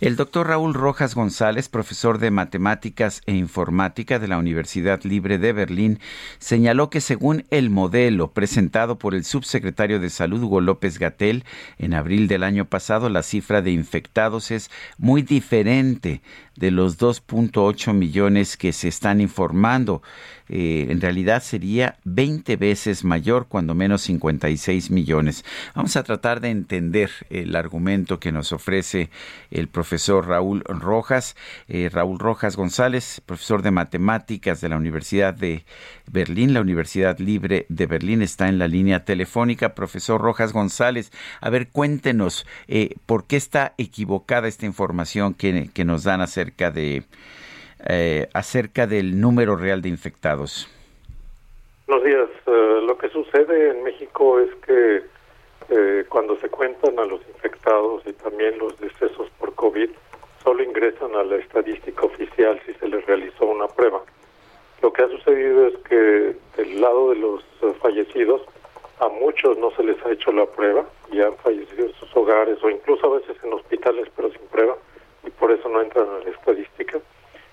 El doctor Raúl Rojas González, profesor de matemáticas e informática de la Universidad Libre de Berlín, señaló que según el modelo presentado por el subsecretario de Salud Hugo López Gatel en abril del año pasado, la cifra de infectados es muy diferente de los 2.8 millones que se están informando. Eh, en realidad sería 20 veces mayor, cuando menos 56 millones. Vamos a tratar de entender el argumento que nos ofrece el profesor Raúl Rojas, eh, Raúl Rojas González, profesor de matemáticas de la Universidad de Berlín, la Universidad Libre de Berlín, está en la línea telefónica. Profesor Rojas González, a ver, cuéntenos eh, por qué está equivocada esta información que, que nos dan acerca de eh, acerca del número real de infectados. Buenos días. Eh, lo que sucede en México es que eh, cuando se cuentan a los infectados y también los decesos por COVID, solo ingresan a la estadística oficial si se les realizó una prueba. Lo que ha sucedido es que del lado de los fallecidos, a muchos no se les ha hecho la prueba y han fallecido en sus hogares o incluso a veces en hospitales pero sin prueba y por no entran a la estadística.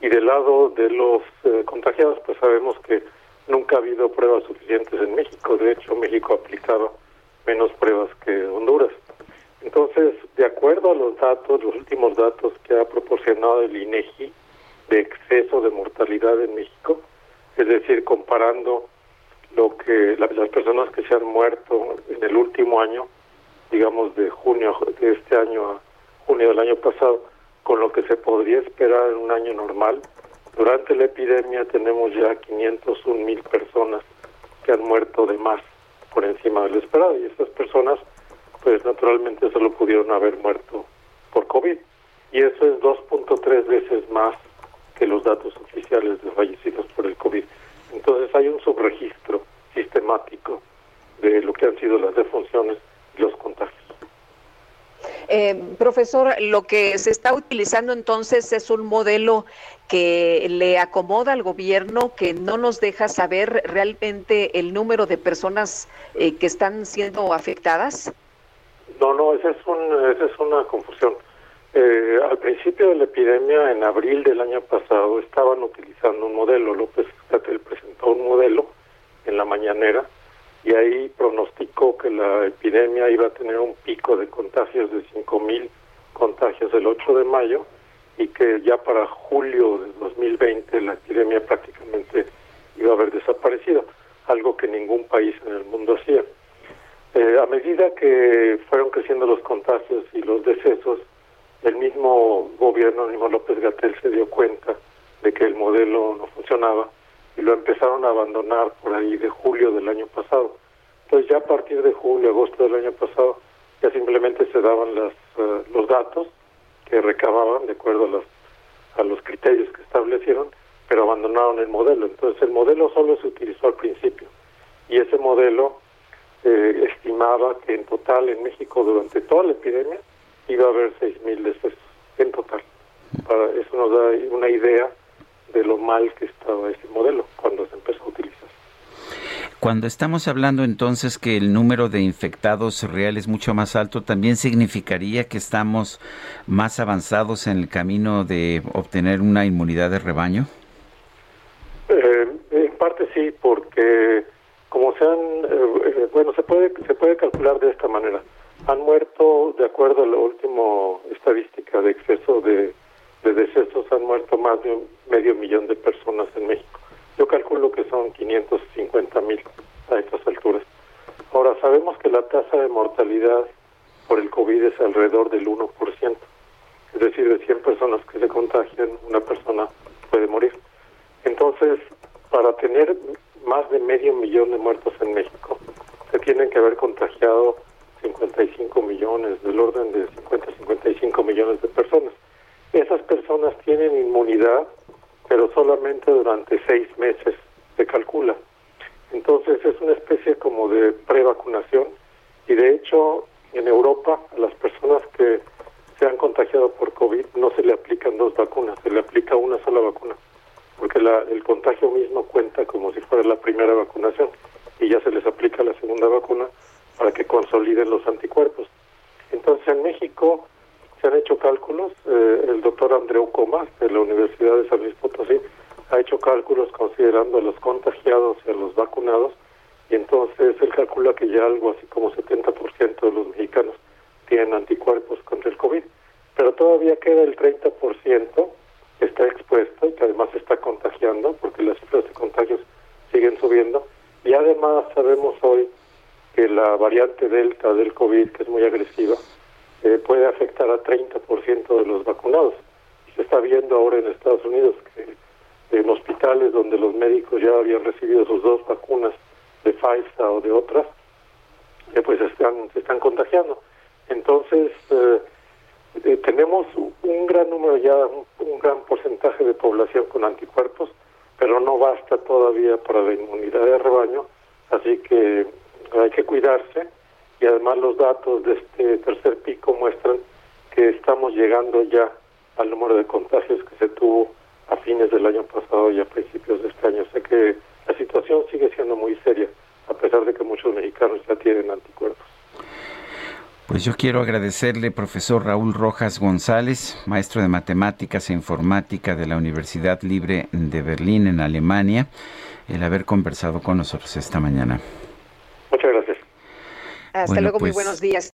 Y del lado de los eh, contagiados, pues sabemos que nunca ha habido pruebas suficientes en México. De hecho, México aplicaba menos pruebas que Honduras. Entonces, de acuerdo a los datos, los últimos datos que ha proporcionado el INEGI de exceso de mortalidad en México, es decir, comparando lo que las personas que se han muerto en el último año, digamos de junio de este año a junio del año pasado, con lo que se podría esperar en un año normal. Durante la epidemia tenemos ya 501 mil personas que han muerto de más por encima de lo esperado y estas personas pues naturalmente solo pudieron haber muerto por COVID y eso es 2.3 veces más que los datos oficiales de fallecidos por el COVID. Entonces hay un subregistro sistemático de lo que han sido las defunciones y los contagios. Eh, profesor, lo que se está utilizando entonces es un modelo que le acomoda al gobierno, que no nos deja saber realmente el número de personas eh, que están siendo afectadas. No, no, esa es, esa es una confusión. Eh, al principio de la epidemia, en abril del año pasado, estaban utilizando un modelo. López Gatel presentó un modelo en la mañanera y ahí pronosticó que la epidemia iba a tener un pico de contagios de 5.000 contagios el 8 de mayo y que ya para julio de 2020 la epidemia prácticamente iba a haber desaparecido, algo que ningún país en el mundo hacía. Eh, a medida que fueron creciendo los contagios y los decesos, el mismo gobierno, el mismo López Gatel se dio cuenta de que el modelo no funcionaba y lo empezaron a abandonar por ahí de julio del año pasado. Entonces ya a partir de julio, agosto del año pasado, ya simplemente se daban las, eh, los datos que recababan de acuerdo a los, a los criterios que establecieron, pero abandonaron el modelo. Entonces el modelo solo se utilizó al principio y ese modelo eh, estimaba que en total en México durante toda la epidemia iba a haber 6.000 decesos en total. Para, eso nos da una idea de lo mal que estaba ese modelo cuando se empezó a utilizar. Cuando estamos hablando entonces que el número de infectados real es mucho más alto, ¿también significaría que estamos más avanzados en el camino de obtener una inmunidad de rebaño? Eh, en parte sí, porque como se han, eh, eh, bueno, se puede, se puede calcular de esta manera. Han muerto, de acuerdo a la última estadística de exceso de de decesos han muerto más de un medio millón de personas en México. Yo calculo que son 550 mil a estas alturas. Ahora, sabemos que la tasa de mortalidad por el COVID es alrededor del 1%. Es decir, de 100 personas que se contagian, una persona puede morir. Entonces, para tener más de medio millón de muertos en México, se tienen que haber contagiado 55 millones, del orden de 50 55 millones de personas. Esas personas tienen inmunidad, pero solamente durante seis meses se calcula. Entonces es una especie como de prevacunación y de hecho en Europa a las personas que se han contagiado por COVID no se le aplican dos vacunas, se le aplica una sola vacuna, porque la, el contagio mismo cuenta como si fuera la primera vacunación y ya se les aplica la segunda vacuna para que consoliden los anticuerpos. Entonces en México se han hecho cálculos, eh, el doctor Andreu Comas de la Universidad de San Luis Potosí ha hecho cálculos considerando a los contagiados y a los vacunados y entonces él calcula que ya algo así como 70% de los mexicanos tienen anticuerpos contra el COVID, pero todavía queda el 30% que está expuesto y que además está contagiando porque las cifras de contagios siguen subiendo y además sabemos hoy que la variante Delta del COVID, que es muy agresiva, eh, puede afectar a 30% de los vacunados. Se está viendo ahora en Estados Unidos que en hospitales donde los médicos ya habían recibido sus dos vacunas de Pfizer o de otras, eh, pues están, se están contagiando. Entonces, eh, eh, tenemos un gran número ya, un, gran porcentaje de población con anticuerpos, pero no basta todavía para la inmunidad de rebaño, así que hay que cuidarse y además los datos de este tercer pico muestran que estamos llegando ya al número de contagios que se tuvo a fines del año pasado y a principios de este año. Sé que la situación sigue siendo muy seria, a pesar de que muchos mexicanos ya tienen anticuerpos. Pues yo quiero agradecerle, profesor Raúl Rojas González, maestro de matemáticas e informática de la Universidad Libre de Berlín, en Alemania, el haber conversado con nosotros esta mañana. Hasta luego, muy pues buenos días.